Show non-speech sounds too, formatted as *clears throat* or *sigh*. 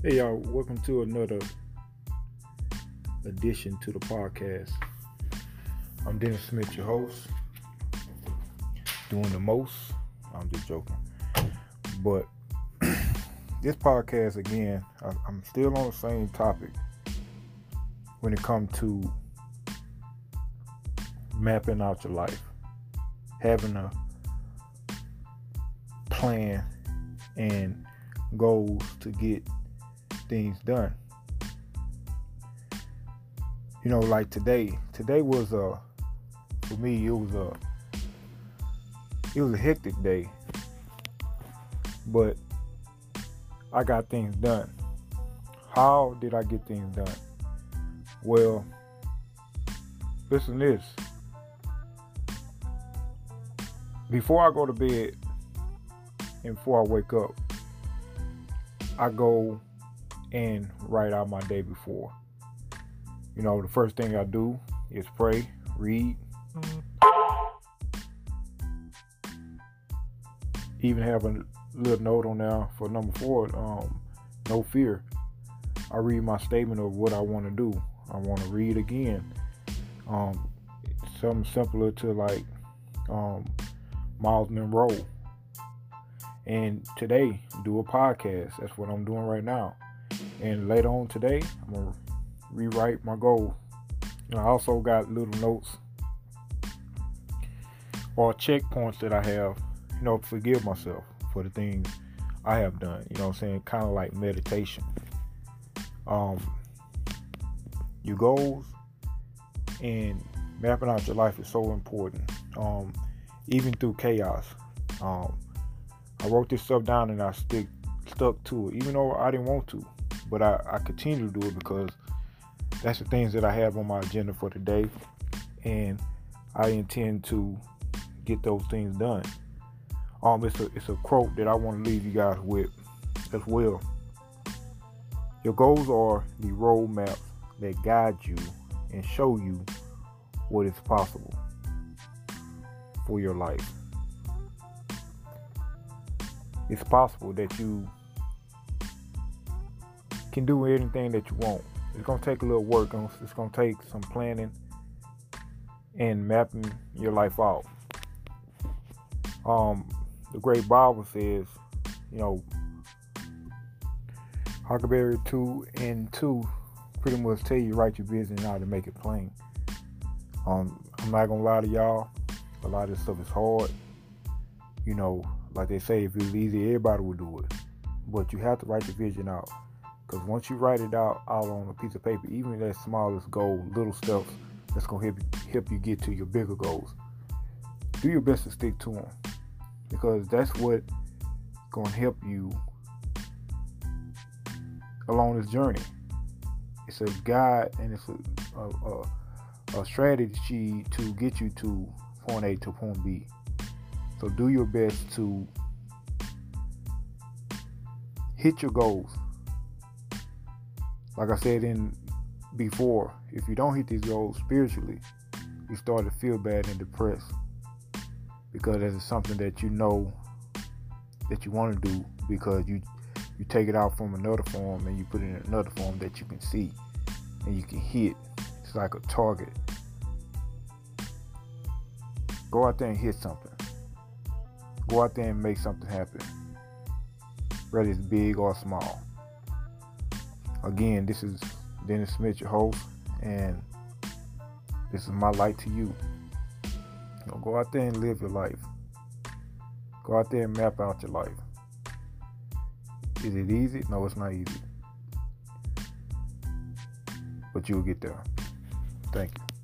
Hey y'all, welcome to another edition to the podcast. I'm Dennis Smith, your host. Doing the most. I'm just joking. But *clears throat* this podcast again, I, I'm still on the same topic when it comes to mapping out your life, having a plan and goals to get things done. You know, like today, today was a for me it was a it was a hectic day. But I got things done. How did I get things done? Well, listen this. Before I go to bed and before I wake up, I go and write out my day before. You know, the first thing I do is pray, read, even have a little note on there for number four, um, no fear. I read my statement of what I want to do. I want to read again. Um, something simpler to like um, Myles Munroe. And today, do a podcast. That's what I'm doing right now. And later on today, I'm gonna rewrite my goal. Know, I also got little notes or checkpoints that I have, you know, forgive myself for the things I have done. You know I'm saying? Kind of like meditation. Um, your goals and mapping out your life is so important. Um, even through chaos. Um, I wrote this stuff down and I stick stuck to it, even though I didn't want to but I, I continue to do it because that's the things that I have on my agenda for today, and I intend to get those things done. Um, it's a it's a quote that I want to leave you guys with as well. Your goals are the roadmap that guide you and show you what is possible for your life. It's possible that you can do anything that you want. It's gonna take a little work. It's gonna take some planning and mapping your life out. Um, the great Bible says, you know, Habakkuk two and two pretty much tell you write your business out to make it plain. Um, I'm not gonna lie to y'all. A lot of this stuff is hard. You know, like they say, if it was easy, everybody would do it. But you have to write the vision out. Because once you write it out out on a piece of paper, even that smallest goal, little steps, that's gonna help you, help you get to your bigger goals. Do your best to stick to them, because that's what gonna help you along this journey. It's a guide and it's a, a, a, a strategy to get you to point A to point B. So do your best to hit your goals like I said in before, if you don't hit these goals spiritually, you start to feel bad and depressed because it's something that you know that you want to do because you you take it out from another form and you put it in another form that you can see and you can hit. It's like a target. Go out there and hit something. Go out there and make something happen. Whether it's big or small. Again, this is Dennis Smith, your host, and this is my light to you. you know, go out there and live your life. Go out there and map out your life. Is it easy? No, it's not easy. But you'll get there. Thank you.